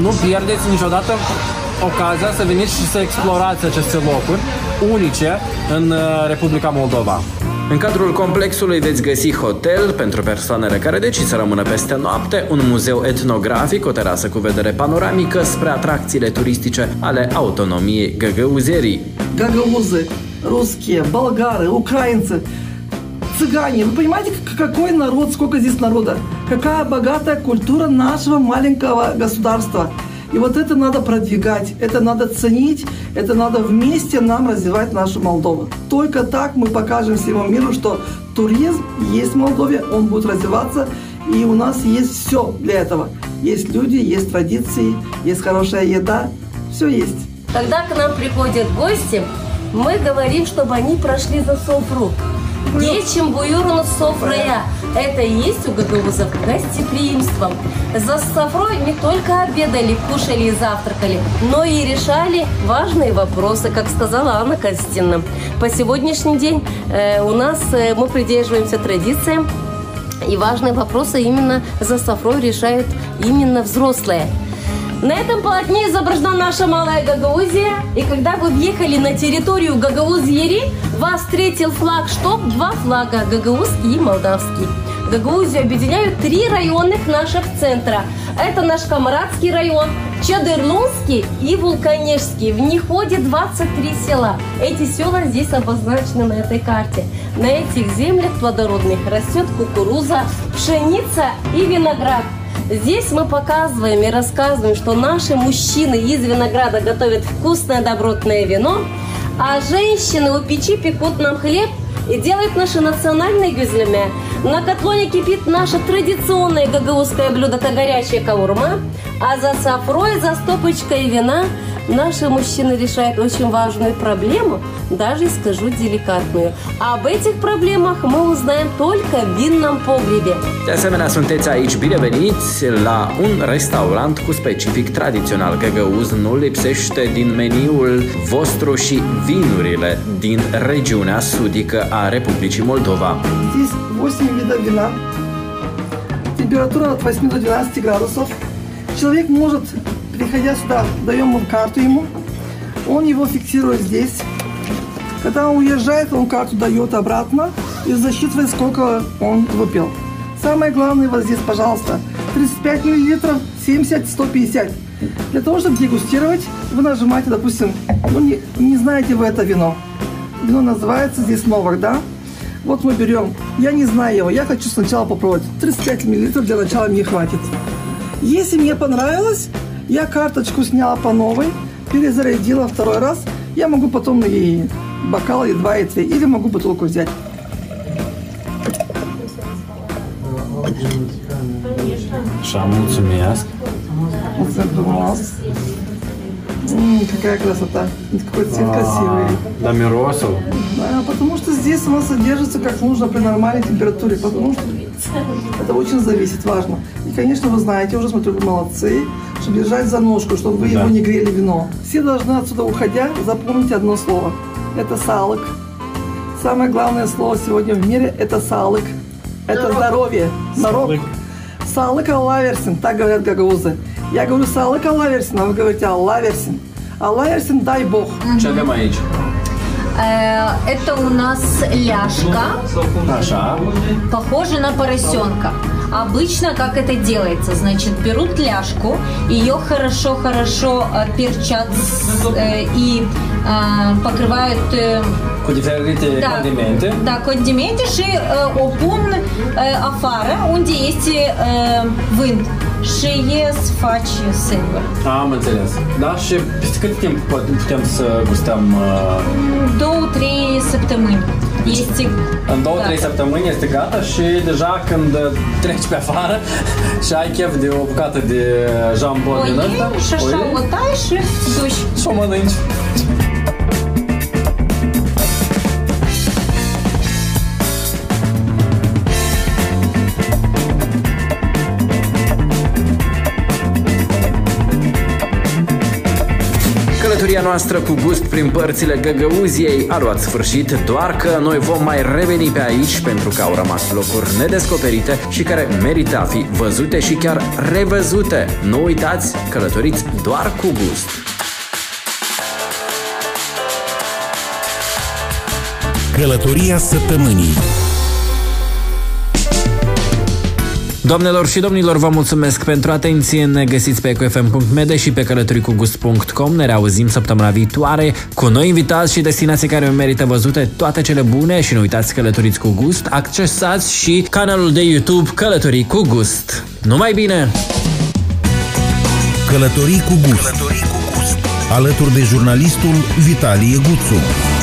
nu pierdeți niciodată ocazia să veniți și să explorați aceste locuri unice în Republica Moldova. În cadrul complexului veți găsi hotel pentru persoanele care decid să rămână peste noapte, un muzeu etnografic, o terasă cu vedere panoramică spre atracțiile turistice ale autonomiei Găgăuzerii. гагаузы, русские, болгары, украинцы, цыгане. Вы понимаете, к- какой народ, сколько здесь народа? Какая богатая культура нашего маленького государства. И вот это надо продвигать, это надо ценить, это надо вместе нам развивать нашу Молдову. Только так мы покажем всему миру, что туризм есть в Молдове, он будет развиваться, и у нас есть все для этого. Есть люди, есть традиции, есть хорошая еда, все есть. Когда к нам приходят гости, мы говорим, чтобы они прошли за софру. Дечим буюрну софрая. Это и есть у гагаузов гостеприимством. За софрой не только обедали, кушали и завтракали, но и решали важные вопросы, как сказала Анна Костина. По сегодняшний день э, у нас э, мы придерживаемся традициям, и важные вопросы именно за софрой решают именно взрослые. На этом полотне изображена наша малая Гагаузия. И когда вы въехали на территорию Гагаузьери, вас встретил флаг что? Два флага – гагаузский и молдавский. Гагаузию объединяют три районных наших центра. Это наш Камарадский район, Чадырлунский и Вулканежский. В них входит 23 села. Эти села здесь обозначены на этой карте. На этих землях плодородных растет кукуруза, пшеница и виноград. Здесь мы показываем и рассказываем, что наши мужчины из винограда готовят вкусное добротное вино, а женщины у печи пекут нам хлеб и делают наши национальные гюзлеме. На котлоне кипит наше традиционное гагаузское блюдо – это горячая каурма, а за сафрой, за стопочкой вина наши мужчины решают очень важную проблему, даже скажу деликатную. А об этих проблемах мы узнаем только в винном pogребе. De asemenea, sunteți aici bineveniți la un restaurant cu specific tradițional găgăuz. Nu lipsește din meniul vostru și vinurile din regiunea sudică a Republicii Moldova. Здесь 8 видов вина. Температура от 8 до 12 градусов. Человек может, приходя сюда, даем ему карту ему, он его фиксирует здесь. Когда он уезжает, он карту дает обратно и засчитывает, сколько он выпил. Самое главное вот здесь, пожалуйста, 35 миллилитров, 70, 150. Для того, чтобы дегустировать, вы нажимаете, допустим, ну не, не знаете вы это вино. Вино называется здесь Новак, да? Вот мы берем, я не знаю его, я хочу сначала попробовать. 35 миллилитров для начала мне хватит. Если мне понравилось, я карточку сняла по новой, перезарядила второй раз, я могу потом и бокал, и два, и три, или могу бутылку взять. Așa, mulțumesc. У нас. М, какая красота. Какой цвет красивый. Da, mirosul. Да, потому что здесь оно содержится как нужно при нормальной температуре, потому что это очень зависит, важно. И, конечно, вы знаете, уже смотрю, вы молодцы, держать за ножку, чтобы вы Да. его не грели вино. Все должны отсюда уходя запомнить одно слово. Это салык. Самое главное слово сегодня в мире – это салык. Это здоровье. Народ. Салык Аллаверсин, так говорят гагаузы. Я говорю салык Аллаверсин, а вы говорите Аллаверсин. Аллаверсин, дай бог. Aici? Э, Это у нас ляжка, Așa. похожа на поросенка. Обычно как это делается? Значит, берут ляжку, ее хорошо-хорошо э, перчат с- э, и э, покрывают э. Da, condimente și uh, o pun uh, afară unde este uh, vânt și ies faci singur. Am înțeles. Da? Și cât timp putem să gustăm? Uh, Două, trei săptămâni. Este în două, gata. trei săptămâni este gata și deja când uh, treci pe afară [LAUGHS] și ai chef de o bucată de jambon O din iei ăsta, și așa iei o tai și duci. și o mănânci. Călătoria noastră cu gust prin părțile Găgăuziei a luat sfârșit, doar că noi vom mai reveni pe aici pentru că au rămas locuri nedescoperite și care merită a fi văzute și chiar revăzute. Nu uitați, călătoriți doar cu gust. Călătoria săptămânii Doamnelor și domnilor, vă mulțumesc pentru atenție. Ne găsiți pe ecofm.md și pe călătoricugust.com. Ne reauzim săptămâna viitoare cu noi invitați și destinații care merită văzute toate cele bune și nu uitați călătoriți cu gust. Accesați și canalul de YouTube Călătorii cu Gust. Numai bine! Călătorii cu gust Alături de jurnalistul Vitalie Guțu